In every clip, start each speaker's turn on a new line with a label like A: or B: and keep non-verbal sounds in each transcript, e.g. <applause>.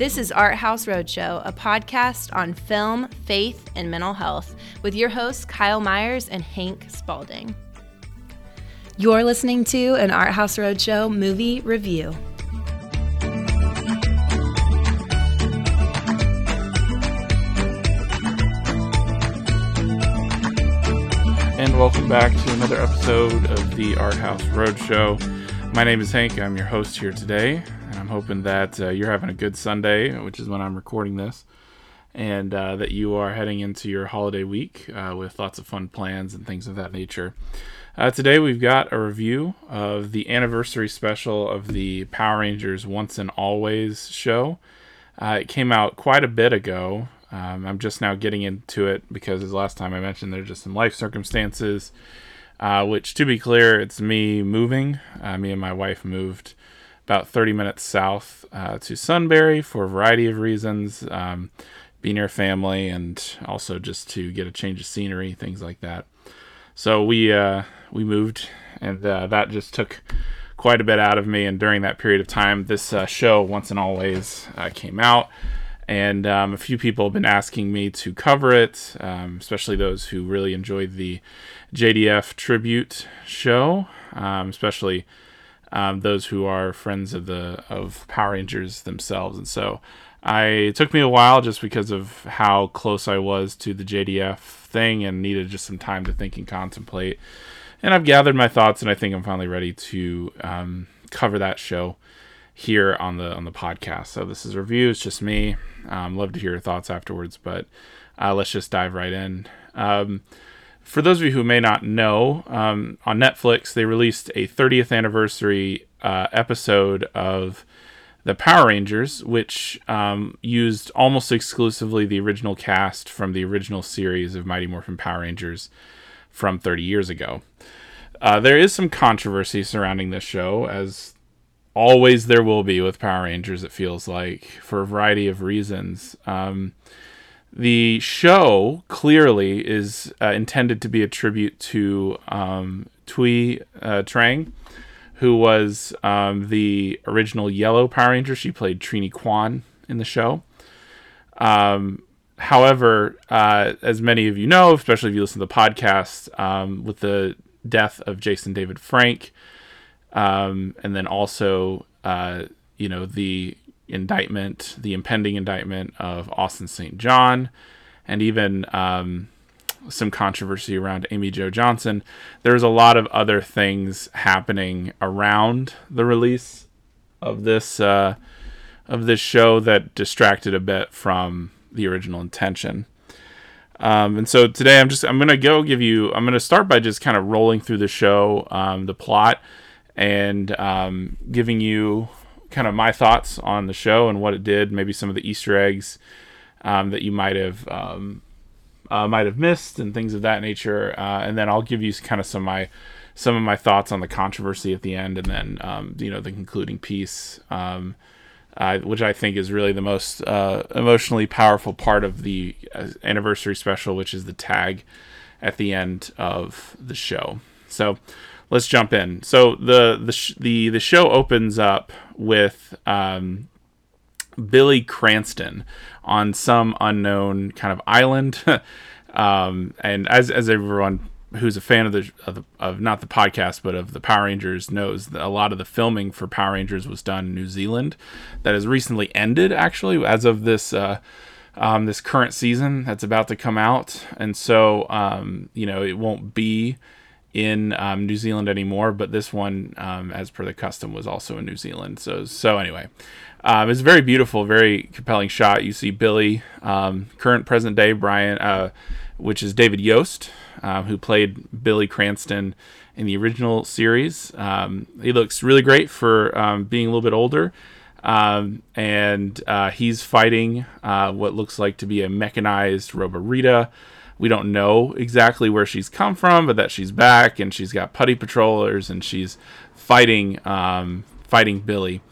A: This is Art House Roadshow, a podcast on film, faith, and mental health with your hosts Kyle Myers and Hank Spalding. You're listening to an Art House Roadshow movie review.
B: and welcome back to another episode of the Art House Roadshow. My name is Hank. I'm your host here today, hoping that uh, you're having a good Sunday, which is when I'm recording this, and uh, that you are heading into your holiday week uh, with lots of fun plans and things of that nature. Uh, today, we've got a review of the anniversary special of the Power Rangers Once and Always show. Uh, it came out quite a bit ago, um, I'm just now getting into it because, as last time I mentioned, there's just some life circumstances. Uh, which, to be clear, it's me moving. Me and my wife moved about 30 minutes south uh, to Sunbury for a variety of reasons. Um, be near family and also just to get a change of scenery, things like that. So we uh, we moved, and uh, that just took quite a bit out of me. And during that period of time, this uh, show, Once and Always, came out and um, a few people have been asking me to cover it, um, especially those who really enjoyed the JDF tribute show, um, especially um, those who are friends of the of Power Rangers themselves. And so, I it took me a while just because of how close I was to the JDF thing, and needed just some time to think and contemplate. And I've gathered my thoughts, and I think I'm finally ready to um, cover that show here on the on the podcast. So this is review. It's just me. Um, love to hear your thoughts afterwards, but uh, let's just dive right in. Um, for those of you who may not know, um, on Netflix they released a 30th anniversary uh, episode of the Power Rangers, which um, used almost exclusively the original cast from the original series of Mighty Morphin Power Rangers from 30 years ago. Uh, there is some controversy surrounding this show, as always there will be with Power Rangers. It feels like for a variety of reasons. Um, the show clearly is uh, intended to be a tribute to um, Thuy uh, Trang, who was um, the original Yellow Power Ranger. She played Trini Kwan in the show. Um, however, uh, as many of you know, especially if you listen to the podcast, um, with the death of Jason David Frank, um, and then also uh, you know the indictment, the impending indictment of Austin St. John, and even um, some controversy around Amy Jo Johnson. There's a lot of other things happening around the release of this uh, of this show that distracted a bit from the original intention. Um, and so today I'm just I'm gonna go give you I'm gonna start by just kind of rolling through the show, um, the plot, and um, giving you kind of my thoughts on the show and what it did, maybe some of the Easter eggs um, that you might have um, uh, might have missed and things of that nature. Uh, and then I'll give you kind of some of my some of my thoughts on the controversy at the end, and then um, you know the concluding piece. Uh, which I think is really the most uh, emotionally powerful part of the uh, anniversary special, which is the tag at the end of the show. So, let's jump in. So the the sh- the the show opens up with um, Billy Cranston on some unknown kind of island, <laughs> um, and as as everyone who's a fan of the, of the, of not the podcast but of the Power Rangers knows that a lot of the filming for Power Rangers was done in New Zealand. That has recently ended actually as of this. Uh, um, this current season that's about to come out, and so um, you know it won't be in um, New Zealand anymore, but this one, um, as per the custom, was also in New Zealand. So, so anyway, um, it's a very beautiful, very compelling shot. You see Billy, um, current present day Brian, uh, which is David Yost, uh, who played Billy Cranston in the original series. Um, he looks really great for being a little bit older. and uh, he's fighting uh, what looks like to be a mechanized Robo Rita we don't know exactly where she's come from, but that she's back and she's got putty patrollers and she's fighting um, fighting Billy.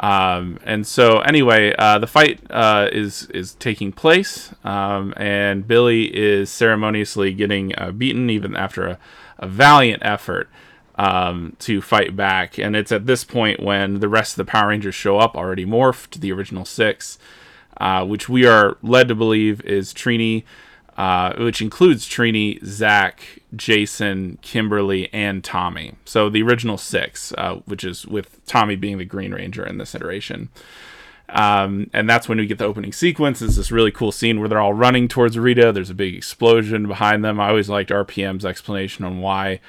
B: Um, and so anyway, uh, the fight uh, is is taking place, um, and Billy is ceremoniously getting uh, beaten even after a, a valiant effort. um, to fight back. And it's at this point when the rest of the Power Rangers show up, already morphed, the original six, uh, which we are led to believe is Trini, uh, which includes Trini, Zach, Jason, Kimberly, and Tommy. So the original six, uh, which is with Tommy being the Green Ranger in this iteration. Um, and that's when we get the opening sequence. It's this really cool scene where they're all running towards Rita. There's a big explosion behind them. I always liked RPM's explanation on why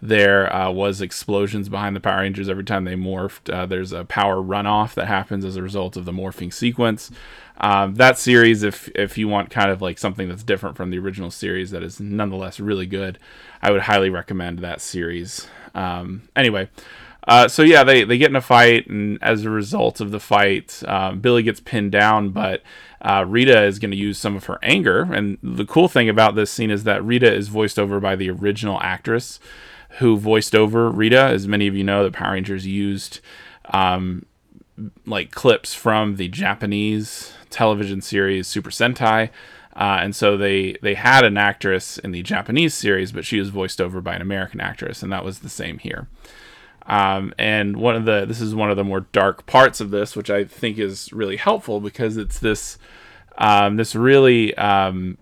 B: there uh, was explosions behind the Power Rangers every time they morphed. Uh, there's a power runoff that happens as a result of the morphing sequence. Um, that series, if if you want kind of like something that's different from the original series that is nonetheless really good, I would highly recommend that series. Um, anyway, uh, so yeah, they they get in a fight, and as a result of the fight, um, Billy gets pinned down, but uh, Rita is going to use some of her anger. And the cool thing about this scene is that Rita is voiced over by the original actress who voiced over Rita. As many of you know, the Power Rangers used um, like clips from the Japanese television series Super Sentai. Uh, and so they they had an actress in the Japanese series, but she was voiced over by an American actress, and that was the same here. Um, and one of the this is one of the more dark parts of this, which I think is really helpful because it's this um, this really um,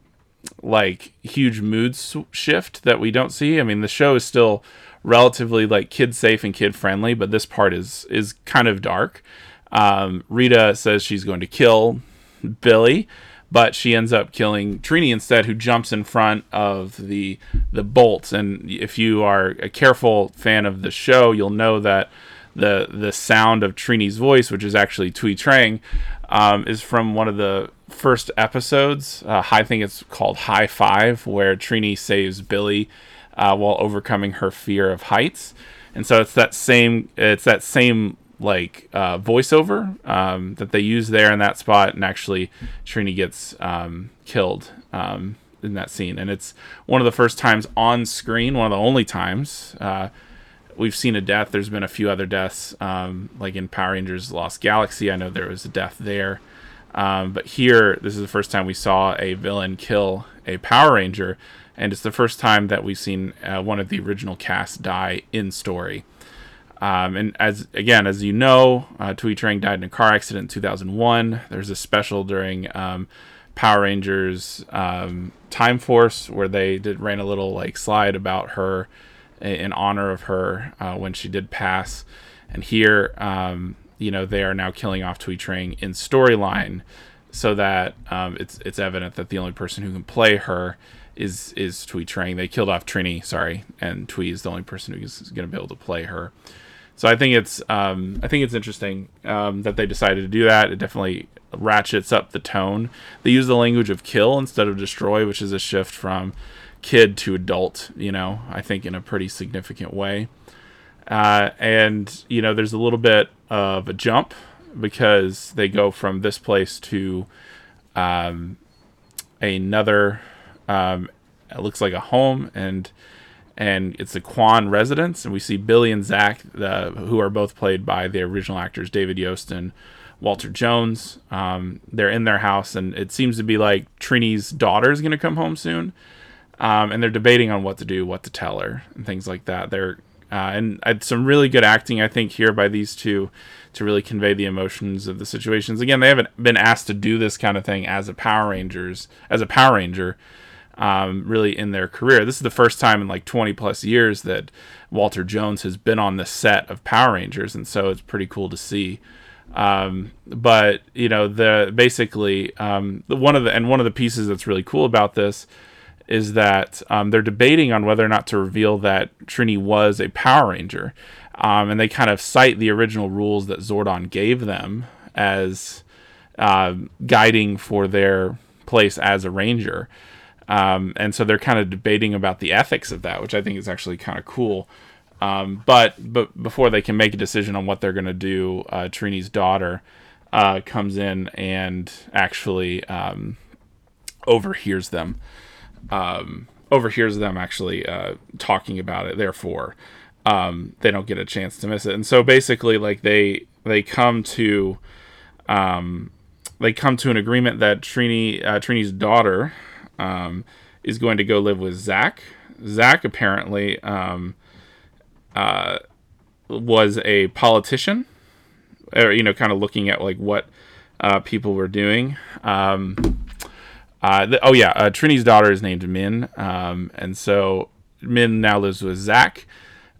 B: like huge mood shift that we don't see. I mean, the show is still relatively like kid safe and kid friendly, but this part is is kind of dark. Um, Rita says she's going to kill Billy, but she ends up killing Trini instead, who jumps in front of the the bolts. And if you are a careful fan of the show, you'll know that the the sound of Trini's voice, which is actually Thuy Trang, um, is from one of the first episodes. Uh, I think it's called High Five, where Trini saves Billy uh, while overcoming her fear of heights. And so it's that same it's that same like uh, voiceover um, that they use there in that spot, and actually Trini gets um, killed um, in that scene, and it's one of the first times on screen, one of the only times uh, we've seen a death. There's been a few other deaths, um, like in Power Rangers Lost Galaxy. I know there was a death there, um, but here this is the first time we saw a villain kill a Power Ranger, and it's the first time that we've seen uh, one of the original cast die in story. Um, and as again, as you know, uh, Thuy Trang died in a car accident in 2001. There's a special during um, Power Rangers um, Time Force where they did ran a little like slide about her in honor of her uh, when she did pass. And here, um, you know, they are now killing off Thuy Trang in storyline, so that um, it's it's evident that the only person who can play her is is Thuy Trang. They killed off Trini, sorry, and Thuy is the only person who's going to be able to play her. So I think it's um, I think it's interesting um, that they decided to do that. It definitely ratchets up the tone. They use the language of kill instead of destroy, which is a shift from kid to adult. You know, I think in a pretty significant way. Uh, and you know, there's a little bit of a jump because they go from this place to um, another. Um, it looks like a home and and it's the Kwan residence, and we see Billy and Zach, who are both played by the original actors David Yost and Walter Jones. Um, they're in their house, and it seems to be like Trini's daughter is going to come home soon, um, and they're debating on what to do, what to tell her, and things like that. They're uh, and some really good acting, I think, here by these two to really convey the emotions of the situations. Again, they haven't been asked to do this kind of thing as a Power Rangers, as a Power Ranger um, really in their career. This is the first time in like 20 plus years that Walter Jones has been on the set of Power Rangers, and so it's pretty cool to see. Um, but you know, the basically um, the one of the and one of the pieces that's really cool about this is that um, they're debating on whether or not to reveal that Trini was a Power Ranger, um, and they kind of cite the original rules that Zordon gave them as uh, guiding for their place as a Ranger. Um, and so they're kind of debating about the ethics of that, which I think is actually kind of cool. Um, but but before they can make a decision on what they're going to do, uh, Trini's daughter uh, comes in and actually um, overhears them. Um, overhears them actually uh, talking about it. Therefore, um, they don't get a chance to miss it. And so basically, like they they come to um, they come to an agreement that Trini uh, Trini's daughter um, is going to go live with Zach. Zach apparently um, uh, was a politician, or you know, kind of looking at like what uh, people were doing. Um, uh, the, oh yeah, uh, Trini's daughter is named Minh, um, and so Minh now lives with Zach.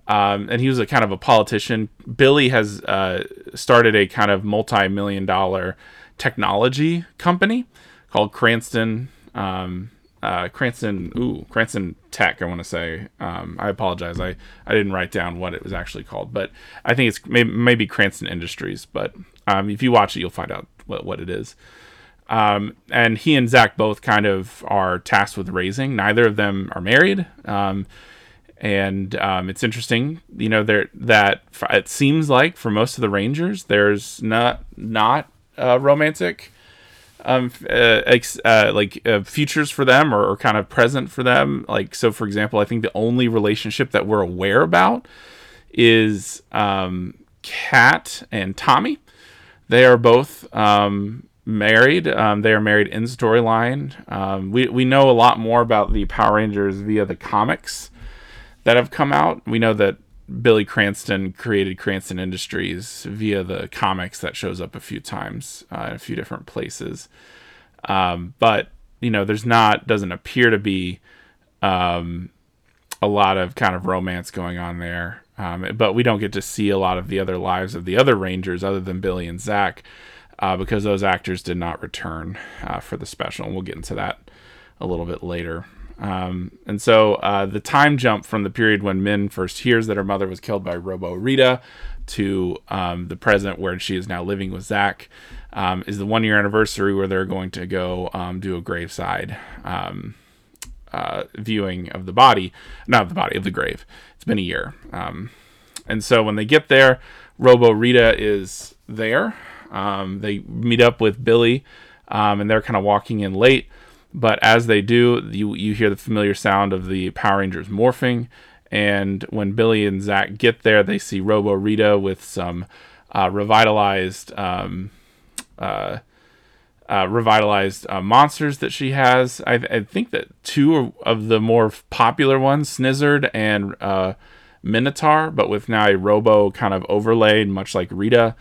B: Um, and he was a kind of a politician. Billy has uh, started a kind of multi-million dollar technology company called Cranston. Um, uh, Cranston, ooh, Cranston Tech. I want to say. Um, I apologize. I, I didn't write down what it was actually called, but I think it's maybe, maybe Cranston Industries. But um, if you watch it, you'll find out what, what it is. Um, and he and Zach both kind of are tasked with raising. Neither of them are married. Um, and um, it's interesting, you know, there that it seems like for most of the Rangers, there's not not uh, romantic um, uh, ex, uh, like uh, futures for them or, or, kind of present for them. Like so, for example, I think the only relationship that we're aware about is um, Kat and Tommy. They are both um, married. Um, they are married in storyline. Um, we we know a lot more about the Power Rangers via the comics that have come out. We know that Billy Cranston created Cranston Industries via the comics that shows up a few times uh, in a few different places. Um, but you know, there's not doesn't appear to be um, a lot of kind of romance going on there. Um, but we don't get to see a lot of the other lives of the other Rangers other than Billy and Zach uh, because those actors did not return uh, for the special. And we'll get into that a little bit later. Um, and so uh, the time jump from the period when Minh first hears that her mother was killed by Robo Rita to um, the present where she is now living with Zach um, is the one year anniversary where they're going to go um, do a graveside um, uh, viewing of the body, not the body, of the grave. It's been a year. Um, and so when they get there, Robo Rita is there. they meet up with Billy and they're kind of walking in late. But as they do, you you hear the familiar sound of the Power Rangers morphing. And when Billy and Zach get there, they see Robo Rita with some uh, revitalized um, uh, uh, revitalized uh, monsters that she has. I, I, think that two of the more popular ones, Snizzard and uh, Minotaur, but with now a Robo kind of overlaid, much like Rita.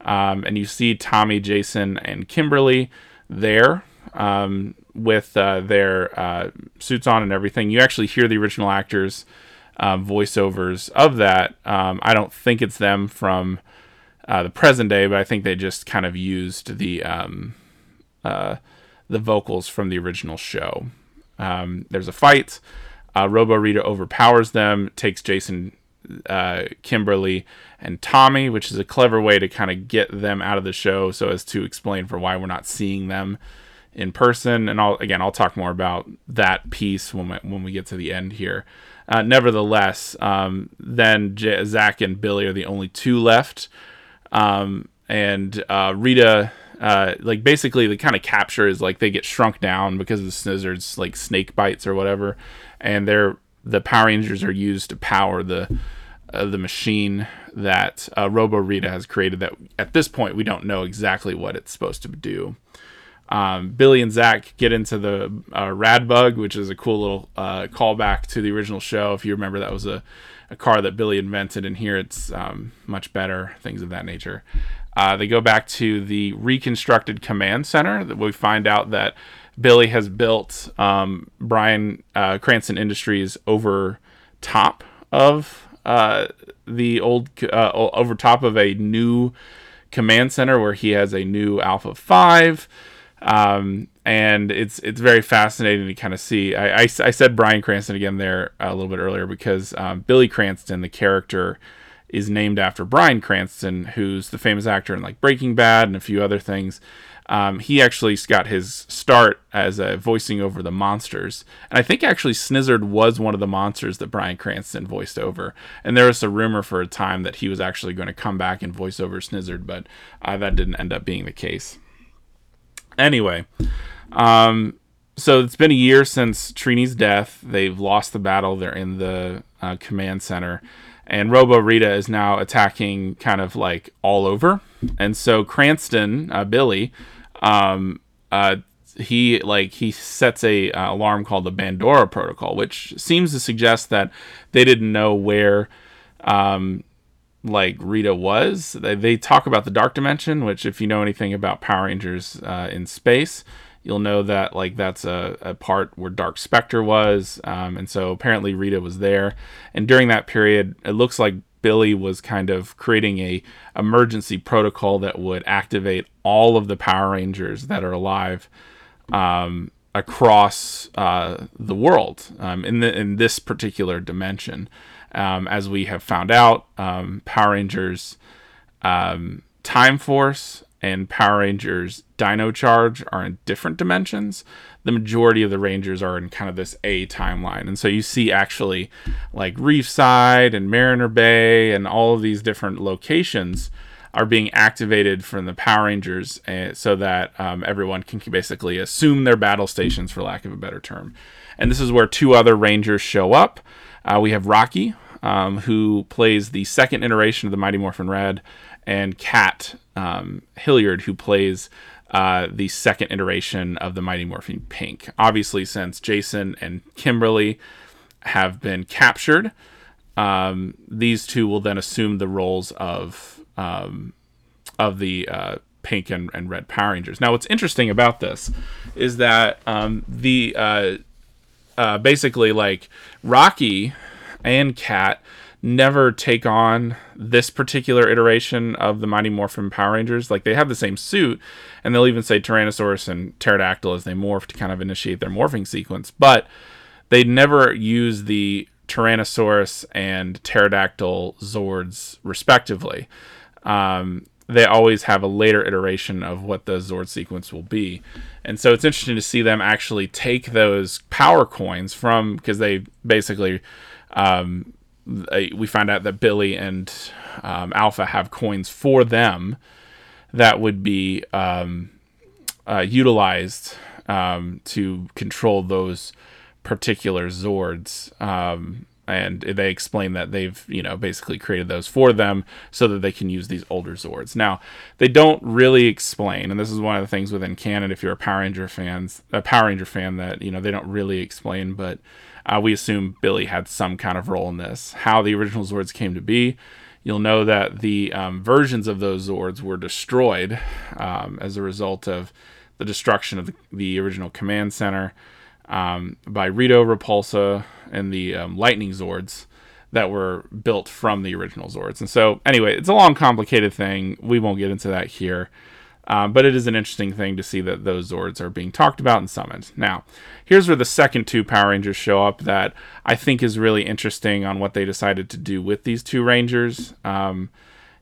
B: Um, and you see Tommy, Jason, and Kimberly there. Um, with uh, their uh, suits on and everything. You actually hear the original actors' uh, voiceovers of that. Um, I don't think it's them from uh, the present day, but I think they just kind of used the um, uh, the vocals from the original show. Um, there's a fight. Uh, Robo Rita overpowers them, takes Jason, Kimberly, and Tommy, which is a clever way to kind of get them out of the show so as to explain for why we're not seeing them in person, and I'll again I'll talk more about that piece when we, when we get to the end here. Uh, nevertheless, um, then J- Zach and Billy are the only two left, um, and uh, Rita. Uh, like basically the kind of capture is like they get shrunk down because of the snizzards like snake bites or whatever and they're the power rangers are used to power the uh, the machine that uh, robo rita has created that at this point we don't know exactly what it's supposed to do um, Billy and Zach get into the uh, Rad Bug, which is a cool little uh, callback to the original show. If you remember, that was a, a car that Billy invented, and here it's um, much better, things of that nature. Uh, they go back to the reconstructed command center. That we find out that Billy has built um, Bryan uh, Cranston Industries over top of uh, the old, uh, over top of a new command center where he has a new Alpha 5 um, and it's it's very fascinating to kind of see. I, I, I, said Bryan Cranston again there a little bit earlier because um, Billy Cranston, the character, is named after Bryan Cranston, who's the famous actor in like Breaking Bad and a few other things. Um, he actually got his start as a voicing over the monsters, and I think actually Snizzard was one of the monsters that Bryan Cranston voiced over. And there was a rumor for a time that he was actually going to come back and voice over Snizzard, but uh, that didn't end up being the case. Anyway, um, so it's been a year since Trini's death. They've lost the battle. They're in the uh, command center, and Robo Rita is now attacking kind of like all over. And so Cranston, uh, Billy, um, uh, he like he sets a uh, alarm called the Bandora protocol, which seems to suggest that they didn't know where um, like Rita was. They, they, talk about the dark dimension, which, if you know anything about Power Rangers uh, in space, you'll know that like that's a, a part where Dark Spectre was, um, and so apparently Rita was there. And during that period, it looks like Billy was kind of creating a emergency protocol that would activate all of the Power Rangers that are alive um, across uh, the world um, in the in this particular dimension. Um, as we have found out, um, Power Rangers um, Time Force and Power Rangers Dino Charge are in different dimensions. The majority of the Rangers are in kind of this A timeline. And so you see actually like Reefside and Mariner Bay and all of these different locations are being activated from the Power Rangers uh, so that um, everyone can basically assume their battle stations, for lack of a better term. And this is where two other Rangers show up. Uh, we have Rocky, um, who plays the second iteration of the Mighty Morphin Red, and Kat um, Hillard, who plays uh, the second iteration of the Mighty Morphin Pink. Obviously, since Jason and Kimberly have been captured, um, these two will then assume the roles of um, of the uh, Pink and, and Red Power Rangers. Now, what's interesting about this is that um, the uh, uh basically like Rocky and Kat never take on this particular iteration of the Mighty Morphin Power Rangers. Like they have the same suit, and they'll even say Tyrannosaurus and Pterodactyl as they morph to kind of initiate their morphing sequence. But they never use the Tyrannosaurus and Pterodactyl Zords respectively. Um, they always have a later iteration of what the Zord sequence will be. And so it's interesting to see them actually take those power coins from because they basically um, we find out that Billy and um, Alpha have coins for them that would be um, uh, utilized um, to control those particular Zords. And they explain that they've, you know, basically created those for them so that they can use these older Zords. Now, they don't really explain, and this is one of the things within canon. If you're a Power Ranger fans, a Power Ranger fan, that you know they don't really explain, but uh, we assume Billy had some kind of role in this. How the original Zords came to be, you'll know that the um, versions of those Zords were destroyed um, as a result of the destruction of the, the original command center um, by Rito Repulsa and the um, Lightning Zords that were built from the original Zords. And so, anyway, it's a long, complicated thing. We won't get into that here. Um, but it is an interesting thing to see that those Zords are being talked about and summoned. Now, here's where the second two Power Rangers show up that I think is really interesting on what they decided to do with these two Rangers um,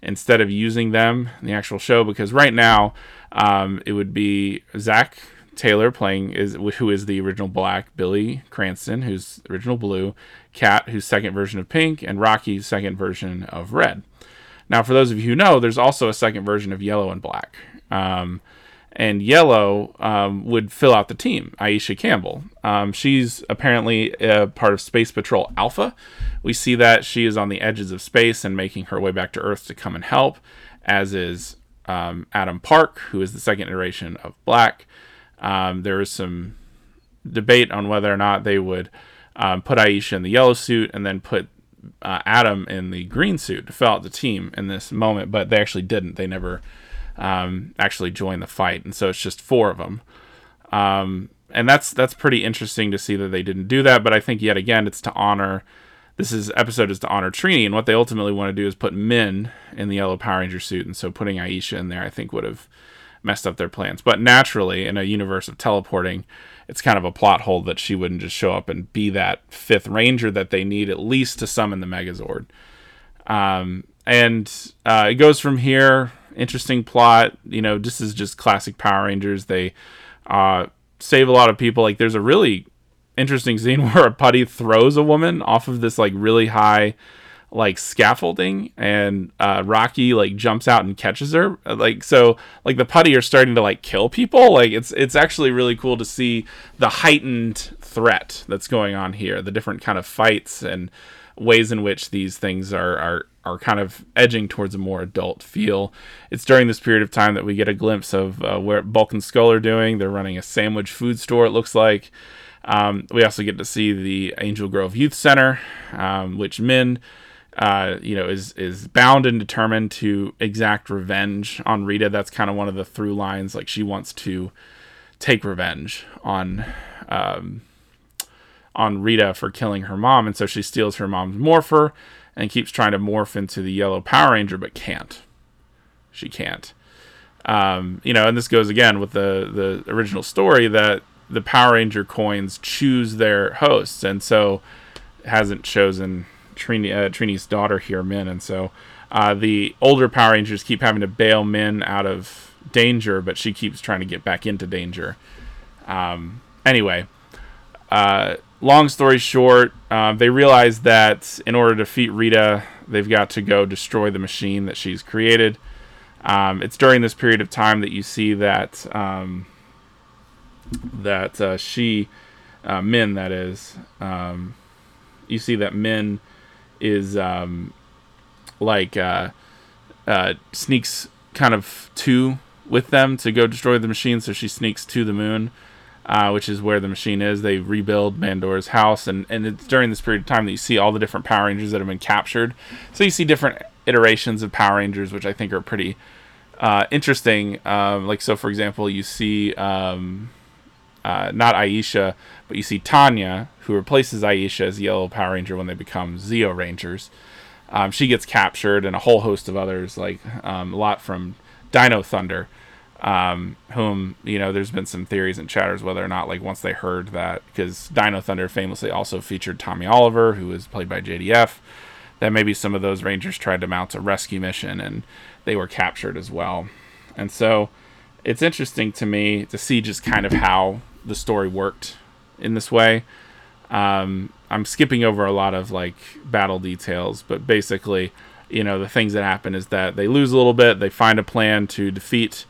B: instead of using them in the actual show. Because right now, um, it would be Zach Taylor playing is who is the original Black, Billy Cranston, who's original Blue, Kat, who's second version of Pink, and Rocky's second version of Red. Now, for those of you who know, there's also a second version of Yellow and Black. Um, and Yellow um, would fill out the team, Aisha Campbell. Um, she's apparently a part of Space Patrol Alpha. We see that she is on the edges of space and making her way back to Earth to come and help, as is um, Adam Park, who is the second iteration of Black. Um, was some debate on whether or not they would um, put Aisha in the yellow suit and then put uh, Adam in the green suit to fill out the team in this moment, but they actually didn't. They never um, actually joined the fight, and so it's just four of them. Um, and that's that's pretty interesting to see that they didn't do that. But I think yet again, it's to honor. This is episode is to honor Trini, and what they ultimately want to do is put Minh in the yellow Power Ranger suit, and so putting Aisha in there, I think would have messed up their plans. But naturally, in a universe of teleporting, it's kind of a plot hole that she wouldn't just show up and be that fifth Ranger that they need at least to summon the Megazord. Um, and uh, it goes from here interesting plot. You know, this is just classic Power Rangers. They uh, save a lot of people. Like, there's a really interesting scene <laughs> where a putty throws a woman off of this like really high like scaffolding and uh, rocky like jumps out and catches her like so like the putty are starting to like kill people like it's it's actually really cool to see the heightened threat that's going on here the different kind of fights and ways in which these things are are are kind of edging towards a more adult feel. It's during this period of time that we get a glimpse of uh, where Bulk and Skull are doing. They're running a sandwich food store, it looks like. Um, we also get to see the Angel Grove Youth Center, um, which Minh uh, you know, is is bound and determined to exact revenge on Rita. That's kind of one of the through lines. Like she wants to take revenge on um, on Rita for killing her mom, and so she steals her mom's morpher and keeps trying to morph into the yellow Power Ranger, but can't. She can't. Um, you know, and this goes again with the the original story that the Power Ranger coins choose their hosts, and so hasn't chosen Trini, uh, Trini's daughter here, Minh, and so uh, the older Power Rangers keep having to bail Minh out of danger, but she keeps trying to get back into danger. Um, anyway, uh, long story short, uh, they realize that in order to defeat Rita, they've got to go destroy the machine that she's created. Um, it's during this period of time that you see that um, that uh, she, uh, Minh, that is, um, you see that Minh is um, like uh, uh, sneaks kind of to with them to go destroy the machine. So she sneaks to the moon uh, which is where the machine is. They rebuild Bandor's house, and, and it's during this period of time that you see all the different Power Rangers that have been captured. So you see different iterations of Power Rangers, which I think are pretty uh, interesting. Um, like, so for example, you see um, uh, not Aisha, but you see Tanya, who replaces Aisha as Yellow Power Ranger when they become Zeo Rangers. Um, she gets captured, and a whole host of others, like um, a lot from Dino Thunder um, whom you know there's been some theories and chatters whether or not like once they heard that because Dino Thunder famously also featured Tommy Oliver who was played by JDF that maybe some of those Rangers tried to mount a rescue mission and they were captured as well and so it's interesting to me to see just kind of how the story worked in this way um, I'm skipping over a lot of like battle details but basically you know the things that happen is that they lose a little bit they find a plan to defeat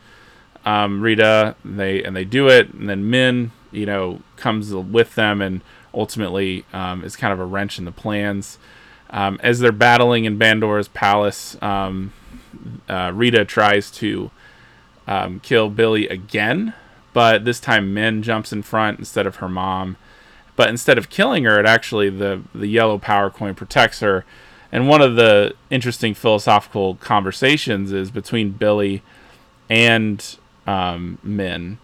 B: um, Rita. They and they do it, and then Minh, you know, comes with them, and ultimately um, is kind of a wrench in the plans. Um, as they're battling in Bandor's palace, um, uh, Rita tries to um, kill Billy again, but this time Minh jumps in front instead of her mom. But instead of killing her, it actually the the yellow power coin protects her. And one of the interesting philosophical conversations is between Billy and um, Minh.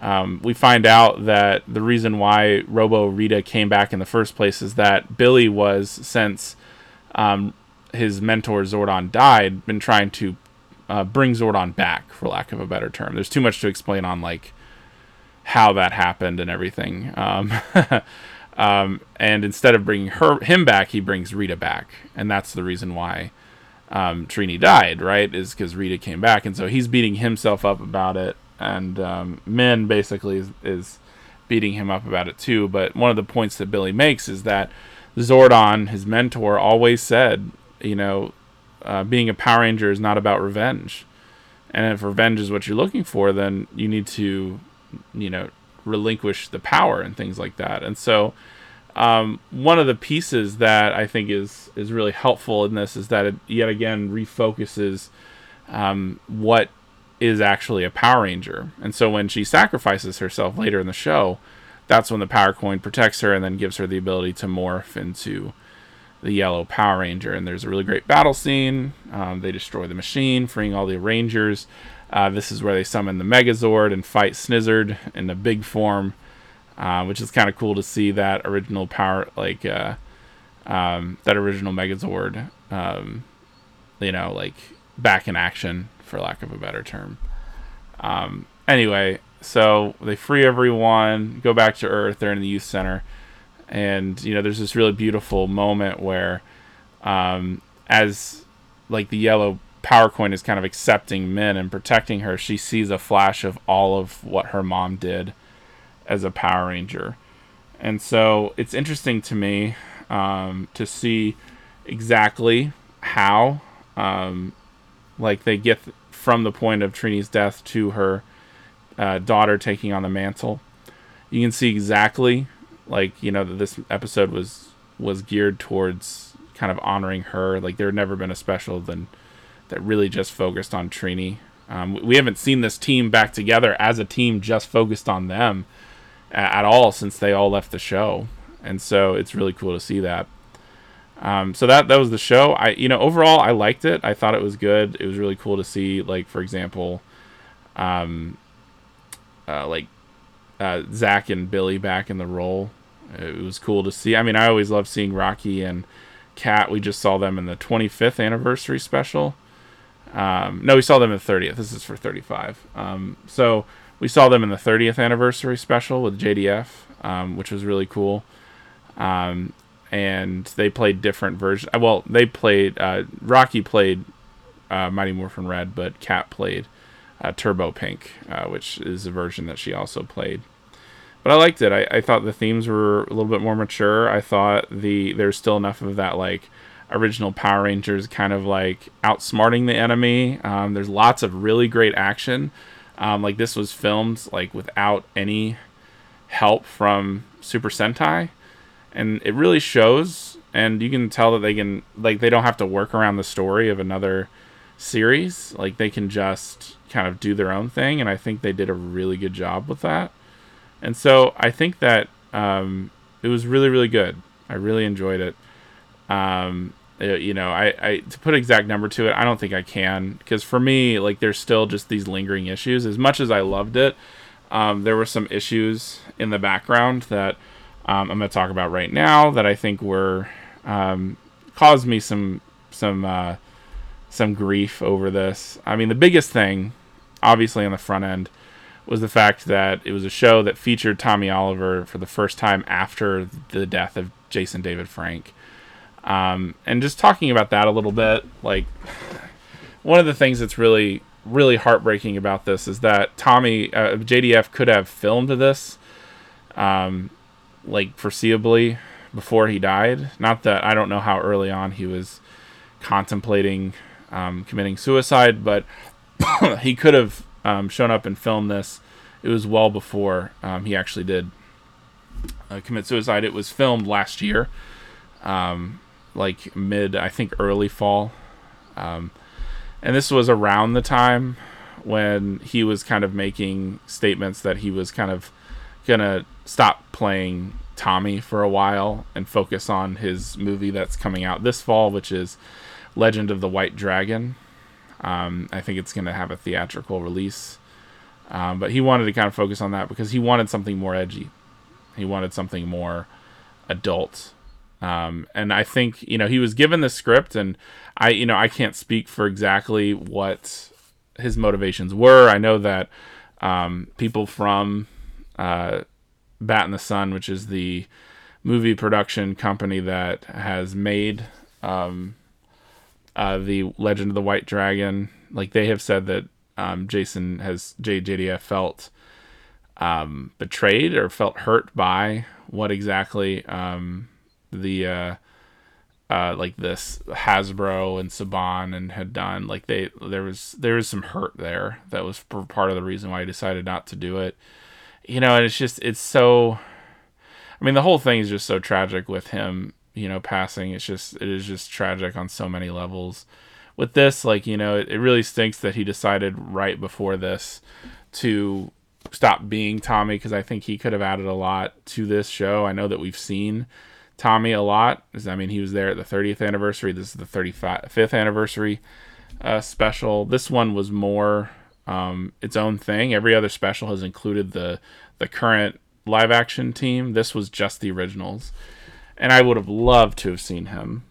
B: Um, we find out that the reason why Robo Rita came back in the first place is that Billy was, since um, his mentor Zordon died, been trying to uh, bring Zordon back, for lack of a better term. There's too much to explain on like how that happened and everything. Um, <laughs> um, and instead of bringing her him back, he brings Rita back, and that's the reason why um, Trini died, right? Is because Rita came back, and so he's beating himself up about it, and um, Minh basically is, is beating him up about it too. But one of the points that Billy makes is that Zordon, his mentor, always said, you know, uh, being a Power Ranger is not about revenge, and if revenge is what you're looking for, then you need to, you know, relinquish the power and things like that. And so um, one of the pieces that I think is is really helpful in this is that it yet again refocuses um, what is actually a Power Ranger. And so when she sacrifices herself later in the show, that's when the Power Coin protects her and then gives her the ability to morph into the yellow Power Ranger. And there's a really great battle scene. Um, they destroy the machine, freeing all the Rangers. Uh, this is where they summon the Megazord and fight Snizzard in the big form uh, which is kind of cool to see that original power, like uh, um, that original Megazord, um, you know, like back in action, for lack of a better term. Um, anyway, so they free everyone, go back to Earth. They're in the youth center, and you know, there's this really beautiful moment where, um, as like the yellow power coin is kind of accepting Minh and protecting her, she sees a flash of all of what her mom did as a Power Ranger. And so it's interesting to me um, to see exactly how, um, like, they get from the point of Trini's death to her uh, daughter taking on the mantle. You can see exactly, like, you know, that this episode was was geared towards kind of honoring her. Like, there had never been a special than that really just focused on Trini. Um, we haven't seen this team back together as a team just focused on them at all since they all left the show, and so it's really cool to see that. Um, so that that was the show. I you know overall I liked it. I thought it was good. It was really cool to see like for example, um, uh, like uh, Zach and Billy back in the role. It was cool to see. I mean, I always love seeing Rocky and Kat. We just saw them in the 25th anniversary special. Um, no, we saw them in the 30th. This is for 35. Um, so we saw them in the 30th anniversary special with JDF, um, which was really cool. Um, and they played different versions. Uh, well, they played uh, Rocky played uh, Mighty Morphin Red, but Kat played uh, Turbo Pink, uh, which is a version that she also played. But I liked it. I, I thought the themes were a little bit more mature. I thought the there's still enough of that like original Power Rangers kind of like outsmarting the enemy. Um, there's lots of really great action. Um, like this was filmed like without any help from Super Sentai, and it really shows. And you can tell that they can like they don't have to work around the story of another series. Like they can just kind of do their own thing, and I think they did a really good job with that. And so I think that um, it was really really good. I really enjoyed it. Um, uh, you know, I, I to put exact number to it, I don't think I can because for me, like, there's still just these lingering issues. As much as I loved it, um, there were some issues in the background that um, I'm going to talk about right now that I think were um, caused me some some uh, some grief over this. I mean, the biggest thing, obviously, on the front end was the fact that it was a show that featured Tommy Oliver for the first time after the death of Jason David Frank. Um, and just talking about that a little bit, like one of the things that's really, really heartbreaking about this is that Tommy uh, JDF could have filmed this, um, like foreseeably before he died. Not that I don't know how early on he was contemplating um, committing suicide, but <coughs> he could have um, shown up and filmed this. It was well before um, he actually did uh, commit suicide. It was filmed last year. Um, like mid, I think early fall. Um, and this was around the time when he was kind of making statements that he was kind of gonna stop playing Tommy for a while and focus on his movie that's coming out this fall, which is Legend of the White Dragon. Um, I think it's gonna have a theatrical release, um, but he wanted to kind of focus on that because he wanted something more edgy. He wanted something more adult um, and I think you know he was given the script, and I you know I can't speak for exactly what his motivations were. I know that um, people from uh, Bat in the Sun, which is the movie production company that has made um, uh, the Legend of the White Dragon, like they have said that um, Jason has JJDF felt um, betrayed or felt hurt by what exactly um, the uh, uh, like this Hasbro and Saban and had done. Like they there was there was some hurt there that was part of the reason why I decided not to do it. You know, and it's just it's so. I mean, the whole thing is just so tragic with him. You know, passing. It's just it is just tragic on so many levels. With this, like you know, it, it really stinks that he decided right before this to stop being Tommy because I think he could have added a lot to this show. I know that we've seen Tommy a lot. I mean, he was there at the 30th anniversary. This is the 35th anniversary uh, special. This one was more um, its own thing. Every other special has included the the current live action team. This was just the originals, and I would have loved to have seen him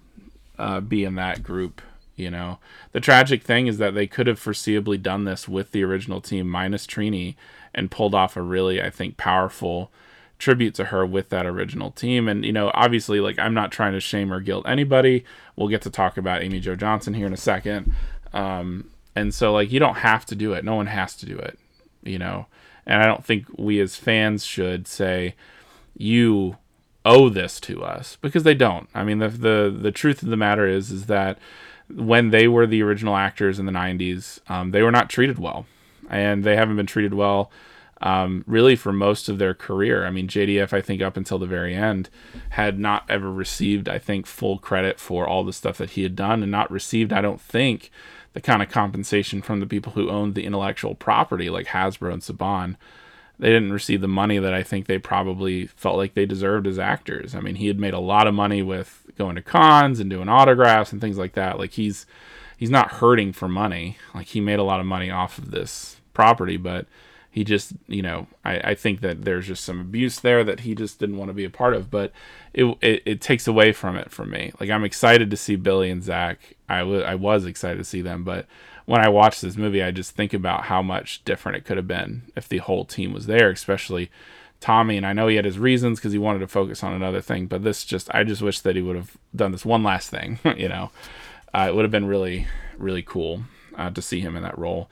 B: uh, be in that group. You know, the tragic thing is that they could have foreseeably done this with the original team minus Trini and pulled off a really, I think, powerful tribute to her with that original team. And, you know, obviously, like, I'm not trying to shame or guilt anybody. We'll get to talk about Amy Jo Johnson here in a second. Um, and so, like, you don't have to do it. No one has to do it, you know? And I don't think we as fans should say, you owe this to us because they don't. I mean, the, the, the truth of the matter is, is that when they were the original actors in the 90s, um, they were not treated well. And they haven't been treated well um, really for most of their career. I mean, JDF, I think up until the very end, had not ever received, I think, full credit for all the stuff that he had done, and not received, I don't think, the kind of compensation from the people who owned the intellectual property, like Hasbro and Saban. they didn't receive the money that I think they probably felt like they deserved as actors. I mean, he had made a lot of money with going to cons and doing autographs and things like that. Like he's he's not hurting for money. Like he made a lot of money off of this property, but he just you know I, I think that there's just some abuse there that he just didn't want to be a part of but it, it, it takes away from it for me. Like i'm excited to see billy and zach. I, w- I was excited to see them but when i watch this movie i just think about how much different it could have been if the whole team was there especially tommy. And i know he had his reasons because he wanted to focus on another thing but this just i just wish that he would have done this one last thing <laughs> you know. Uh, it would have been really really cool uh, to see him in that role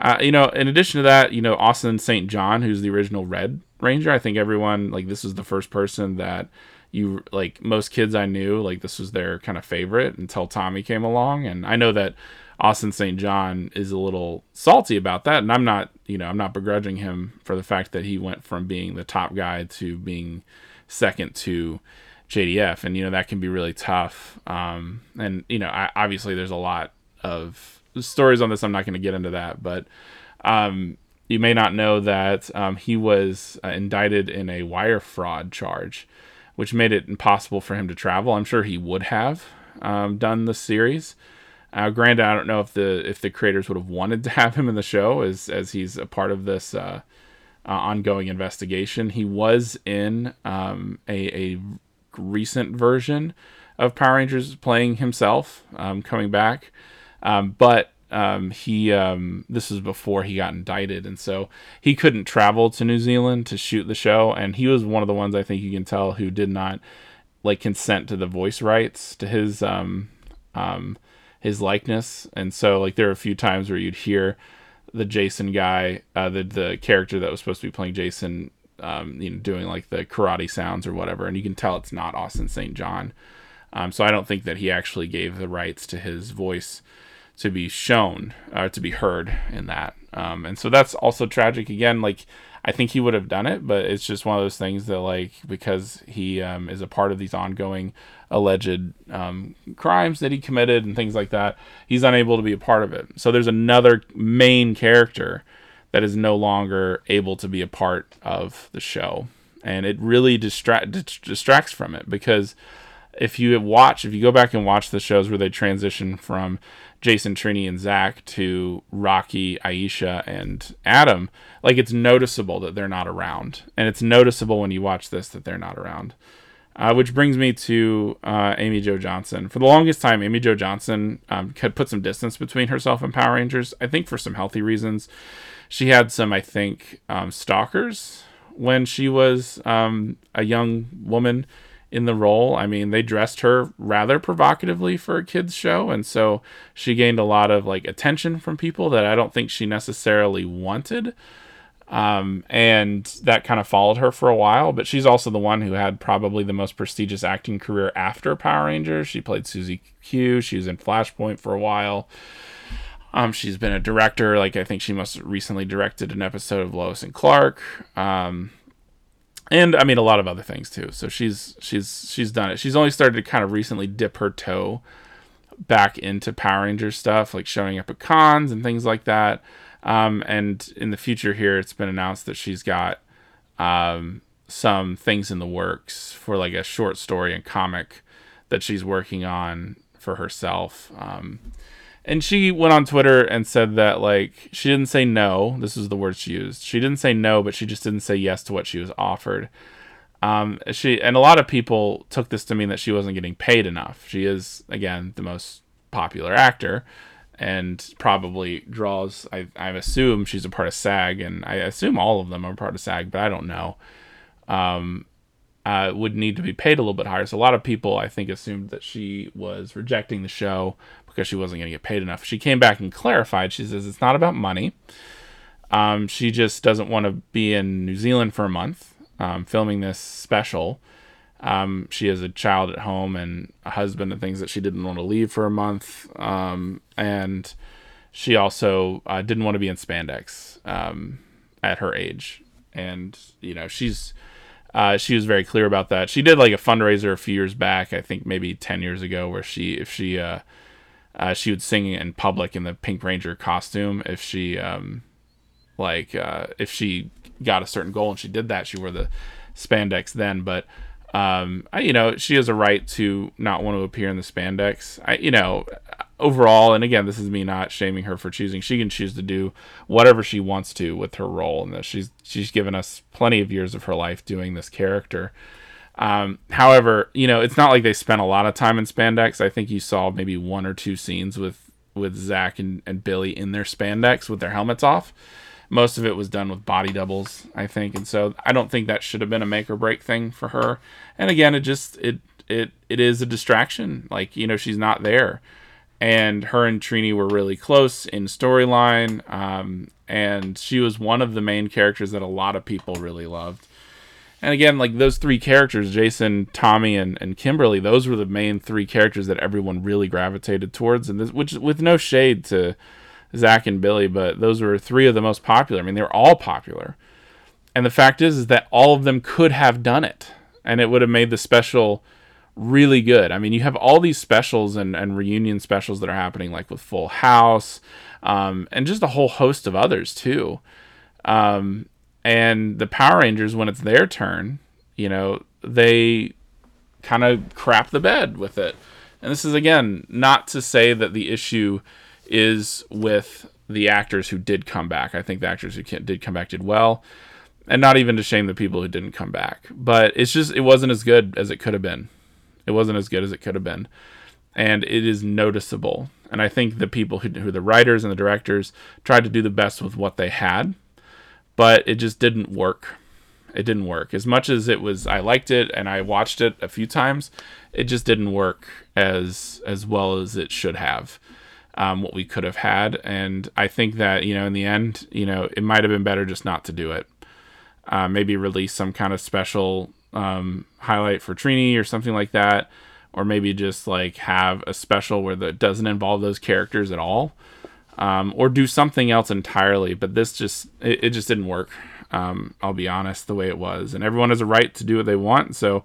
B: uh, you know, in addition to that, you know, Austin St. John, who's the original Red Ranger, I think everyone, like, this was the first person that you, like, most kids I knew, like, this was their kind of favorite until Tommy came along. And I know that Austin St. John is a little salty about that. And I'm not, you know, I'm not begrudging him for the fact that he went from being the top guy to being second to JDF. And, you know, that can be really tough. Um, and, you know, I, obviously there's a lot of stories on this. I'm not going to get into that, but um, you may not know that um, he was uh, indicted in a wire fraud charge, which made it impossible for him to travel. I'm sure he would have um, done the series. Uh, granted, I don't know if the if the creators would have wanted to <laughs> have him in the show as as he's a part of this uh, uh, ongoing investigation. He was in um, a, a recent version of Power Rangers playing himself, um, coming back. Um, but um, he um, this is before he got indicted, and so he couldn't travel to New Zealand to shoot the show. And he was one of the ones I think you can tell who did not like consent to the voice rights to his um, um, his likeness. And so like there are a few times where you'd hear the Jason guy, uh, the the character that was supposed to be playing Jason, um, you know, doing like the karate sounds or whatever, and you can tell it's not Austin St. John. Um, so I don't think that he actually gave the rights to his voice to be shown or uh, to be heard in that. Um, and so that's also tragic. Again, like I think he would have done it, but it's just one of those things that like because he um, is a part of these ongoing alleged um, crimes that he committed and things like that, he's unable to be a part of it. So there's another main character that is no longer able to be a part of the show, and it really distract distracts from it because if you watch, if you go back and watch the shows where they transition from Jason, Trini, and Zach to Rocky, Aisha, and Adam, like it's noticeable that they're not around, and it's noticeable when you watch this that they're not around. Uh, which brings me to uh, Amy Jo Johnson. For the longest time, Amy Jo Johnson um, had put some distance between herself and Power Rangers. I think for some healthy reasons. She had some, I think, um, stalkers when she was um, a young woman in the role. I mean, they dressed her rather provocatively for a kids show, and so she gained a lot of like attention from people that I don't think she necessarily wanted. Um, and that kind of followed her for a while, but she's also the one who had probably the most prestigious acting career after Power Rangers. She played Susie Q. She was in Flashpoint for a while. Um, she's been a director. Like I think she must recently directed an episode of Lois and Clark. Um, and I mean a lot of other things too. So she's she's she's done it. She's only started to kind of recently dip her toe back into Power Rangers stuff, like showing up at cons and things like that. Um, and in the future here, it's been announced that she's got um, some things in the works for like a short story and comic that she's working on for herself. Um, and she went on Twitter and said that like she didn't say no. This is the word she used. She didn't say no, but she just didn't say yes to what she was offered. Um, she and a lot of people took this to mean that she wasn't getting paid enough. She is again the most popular actor, and probably draws. I I assume she's a part of SAG, and I assume all of them are part of SAG, but I don't know. Um, uh, would need to be paid a little bit higher. So a lot of people, I think, assumed that she was rejecting the show because she wasn't going to get paid enough. She came back and clarified. She says it's not about money. Um, she just doesn't want to be in New Zealand for a month um, filming this special. Um, she has a child at home and a husband and things that she didn't want to leave for a month. Um, and she also uh, didn't want to be in spandex um, at her age. And, you know, she's. Uh, she was very clear about that. She did like a fundraiser a few years back, I think maybe ten years ago, where she if she uh, uh, she would sing in public in the Pink Ranger costume if she um, like uh, if she got a certain goal and she did that, she wore the spandex then. But um, I, you know, she has a right to not want to appear in the spandex. I, you know, overall, and again, this is me not shaming her for choosing. She can choose to do whatever she wants to with her role, and she's she's given us plenty of years of her life doing this character. Um, however, you know, it's not like they spent a lot of time in spandex. I think you saw maybe one or two scenes with with Zach and, and Billy in their spandex with their helmets off. Most of it was done with body doubles, I think, and so I don't think that should have been a make or break thing for her. And again, it just it it it is a distraction. Like you know, she's not there, and her and Trini were really close in storyline, um, and she was one of the main characters that a lot of people really loved. And again, like those three characters, Jason, Tommy, and, and Kimberly, those were the main three characters that everyone really gravitated towards. And this, which, with no shade to Zach and Billy, but those were three of the most popular. I mean, they were all popular. And the fact is, is that all of them could have done it, and it would have made the special really good. I mean, you have all these specials and, and reunion specials that are happening, like with Full House, um, and just a whole host of others too. Um, and the Power Rangers, when it's their turn, you know, they kind of crap the bed with it. And this is again not to say that the issue is with the actors who did come back. I think the actors who did come back did well, and not even to shame the people who didn't come back. But it's just it wasn't as good as it could have been. It wasn't as good as it could have been, and it is noticeable. And I think the people who, who the writers and the directors tried to do the best with what they had but it just didn't work. It didn't work. As much as it was I liked it and I watched it a few times, it just didn't work as as well as it should have. Um, what we could have had, and I think that you know in the end, you know, it might have been better just not to do it. Uh, maybe release some kind of special um, highlight for Trini or something like that, or maybe just like have a special where that doesn't involve those characters at all um, or do something else entirely. But this just it, it just didn't work. Um, I'll be honest, the way it was, and everyone has a right to do what they want. So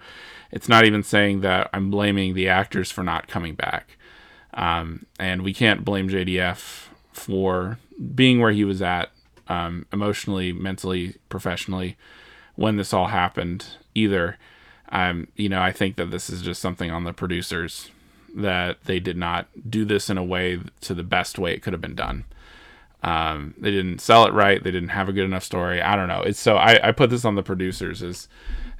B: it's not even saying that I'm blaming the actors for not coming back, um, and we can't blame JDF for being where he was at um, emotionally, mentally, professionally when this all happened either. Um, you know, I think that this is just something on the producers that they did not do this in a way to the best way it could have been done. Um, they didn't sell it right. They didn't have a good enough story. I don't know. It's so I, I put this on the producers as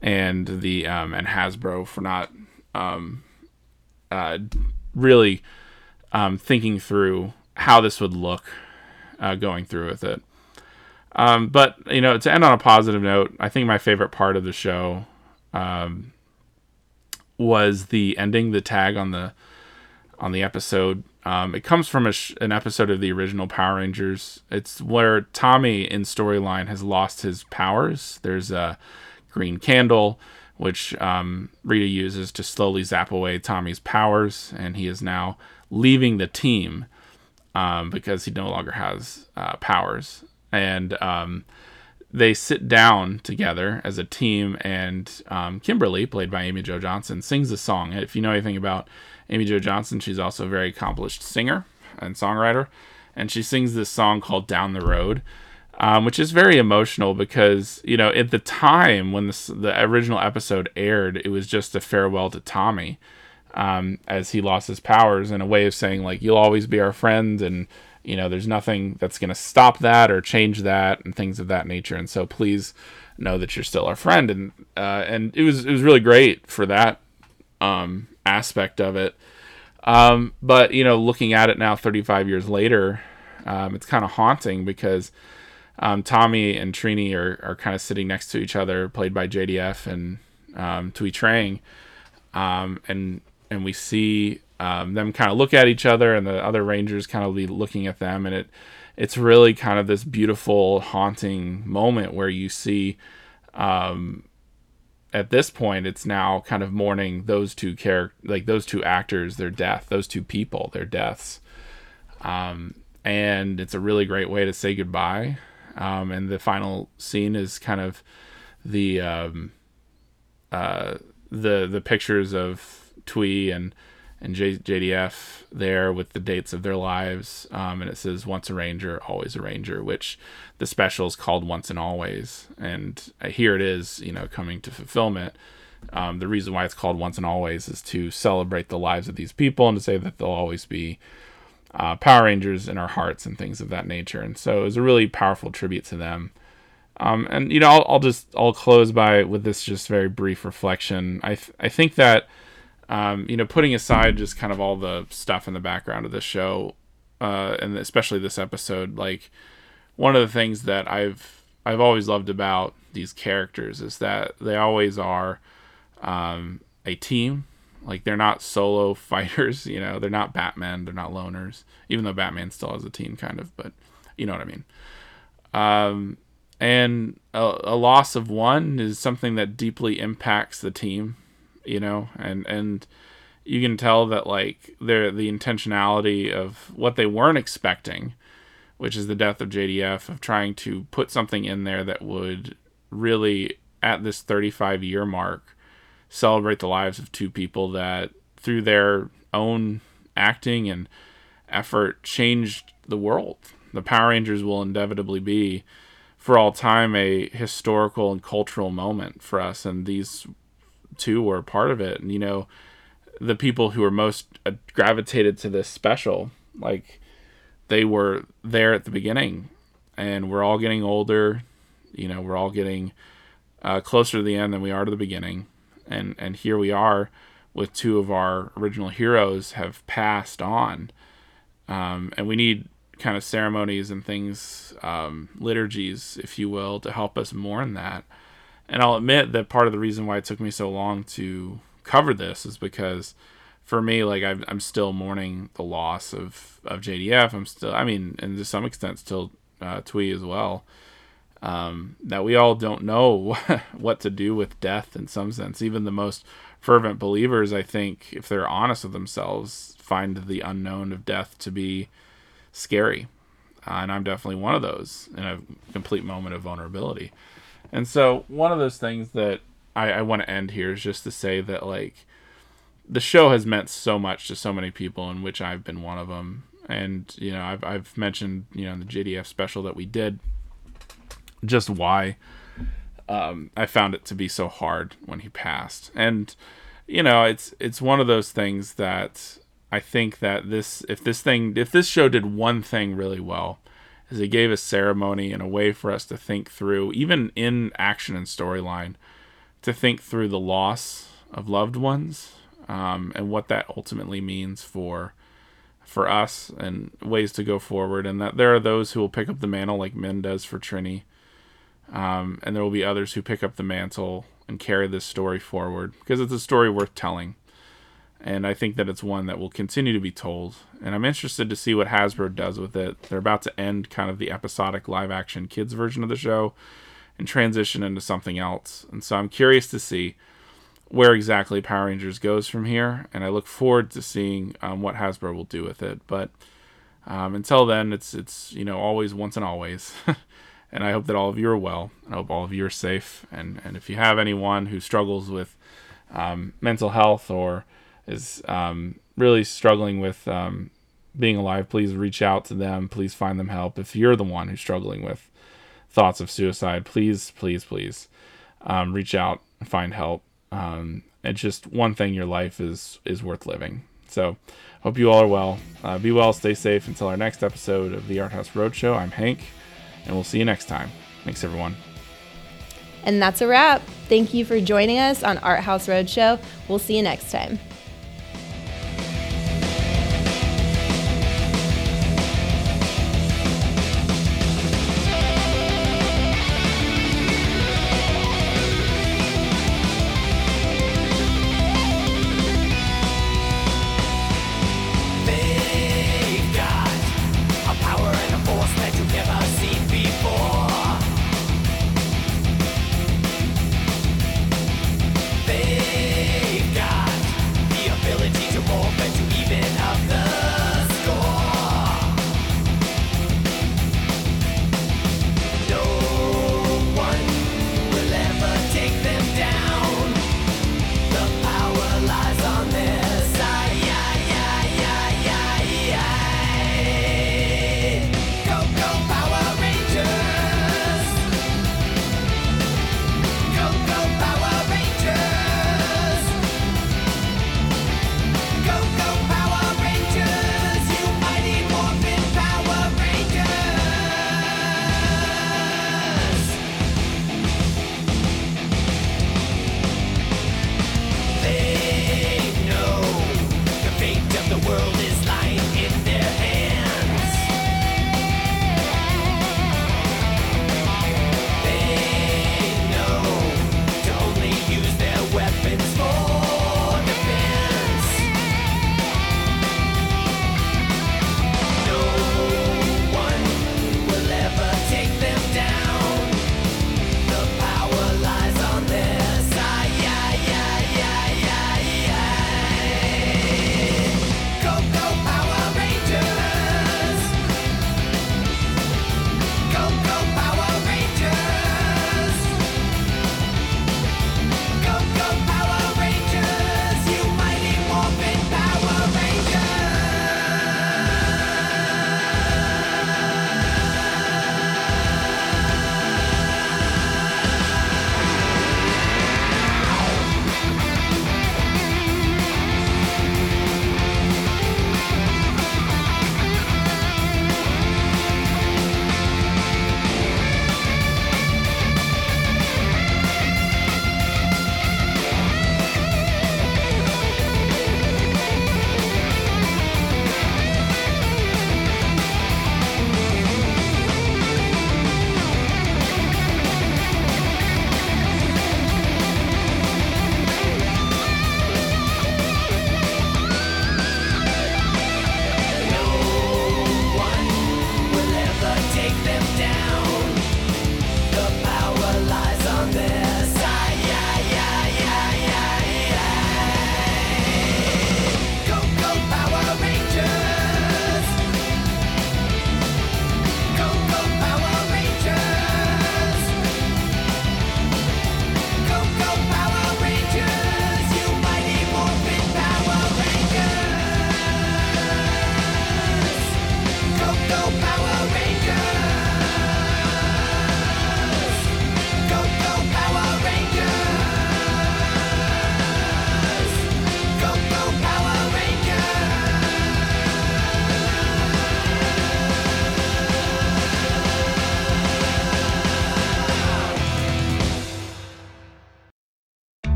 B: and the um, and Hasbro for not um, uh, really um, thinking through how this would look uh, going through with it. Um, but you know, to end on a positive note, I think my favorite part of the show um, was the ending, the tag on the on the episode. Um, it comes from sh- an episode of the original Power Rangers. It's where Tommy in storyline has lost his powers. There's a green candle, which um, Rita uses to slowly zap away Tommy's powers, and he is now leaving the team um, because he no longer has uh, powers. And um, they sit down together as a team, and um, Kimberly, played by Amy Jo Johnson, sings a song. If you know anything about Amy Jo Johnson, she's also a very accomplished singer and songwriter, and she sings this song called "Down the Road." Um, which is very emotional because you know at the time when this, the original episode aired, it was just a farewell to Tommy um, as he lost his powers and a way of saying like you'll always be our friend and you know there's nothing that's going to stop that or change that and things of that nature. And so please know that you're still our friend. And uh, and it was it was really great for that um, aspect of it. Um, but you know looking at it now 35 years later um, it's kind of haunting because um, Tommy and Trini are, are kind of sitting next to each other played by JDF and um, Thuy Trang. Um, and and we see um, them kind of look at each other and the other rangers kind of be looking at them. And it it's really kind of this beautiful haunting moment where you see um, at this point it's now kind of mourning those two character like those two actors their death those two people their deaths. Um, and it's a really great way to say goodbye. Um, and the final scene is kind of the um, uh, the the pictures of Thuy and and J- JDF there with the dates of their lives. Um, and it says once a ranger, always a ranger, which the special is called once and always. And uh, here it is, you know, coming to fulfillment. Um, the reason why it's called once and always is to celebrate the lives of these people and to say that they'll always be uh, Power Rangers in our hearts and things of that nature. And so it was a really powerful tribute to them. Um, and you know, I'll, I'll, just I'll close by with this just very brief reflection. I th- I think that um, you know, putting aside just kind of all the stuff in the background of this show, uh, and especially this episode, like one of the things that I've I've always loved about these characters is that they always are um, a team. Like they're not solo <laughs> fighters, you know. They're not Batman. They're not loners, even though Batman still has a team, kind of. But you know what I mean. Um, and a, a loss of one is something that deeply impacts the team, you know, and and you can tell that like they're the intentionality of what they weren't expecting, which is the death of JDF, of trying to put something in there that would really at this 35 year mark celebrate the lives of two people that through their own acting and effort changed the world. The Power Rangers will inevitably be for all time a historical and cultural moment for us and these two were a part of it. And you know the people who were most gravitated to this special like they were there at the beginning. And we're all getting older. You know we're all getting uh, closer to the end than we are to the beginning. And and here we are with two of our original heroes have passed on. Um, and we need kind of ceremonies and things um, liturgies if you will to help us mourn that and i'll admit that part of the reason why it took me so long to cover this is because for me like i am still mourning the loss of, of jdf i'm still i mean and to some extent still uh, Thuy as well um, that we all don't know <laughs> what to do with death in some sense. Even the most fervent believers, I think, if they're honest with themselves, find the unknown of death to be scary. Uh, and I'm definitely one of those in a complete moment of vulnerability. And so, one of those things that I, I want to end here is just to say that, like, the show has meant so much to so many people, in which I've been one of them. And, you know, I've, I've mentioned, you know, in the JDF special that we did just why um, I found it to be so hard when he passed. And you know, it's it's one of those things that I think that this if this thing if this show did one thing really well is it gave a ceremony and a way for us to think through even in action and storyline to think through the loss of loved ones um, and what that ultimately means for for us and ways to go forward and that there are those who will pick up the mantle like Minh does for Trini um, and there will be others who pick up the mantle and carry this story forward because it's a story worth telling. And I think that it's one that will continue to be told. And I'm interested to see what Hasbro does with it. They're about to end kind of the episodic live action kids version of the show and transition into something else. And so I'm curious to see where exactly Power Rangers goes from here. And I look forward to seeing um, what Hasbro will do with it. But um, until then, it's it's you know always once and always. <laughs> And I hope that all of you are well. I hope all of you are safe. And, and if you have anyone who struggles with um, mental health or is um, really struggling with um, being alive, please reach out to them. Please find them help. If you're the one who's struggling with thoughts of suicide, please, please, please um, reach out and find help. Um, it's just one thing your life is is worth living. So, hope you all are well. Uh, be well, stay safe until our next episode of the Art House Roadshow. I'm Hank and we'll see you next time. Thanks, everyone.
A: And that's a wrap. Thank you for joining us on Art House Roadshow. We'll see you next time.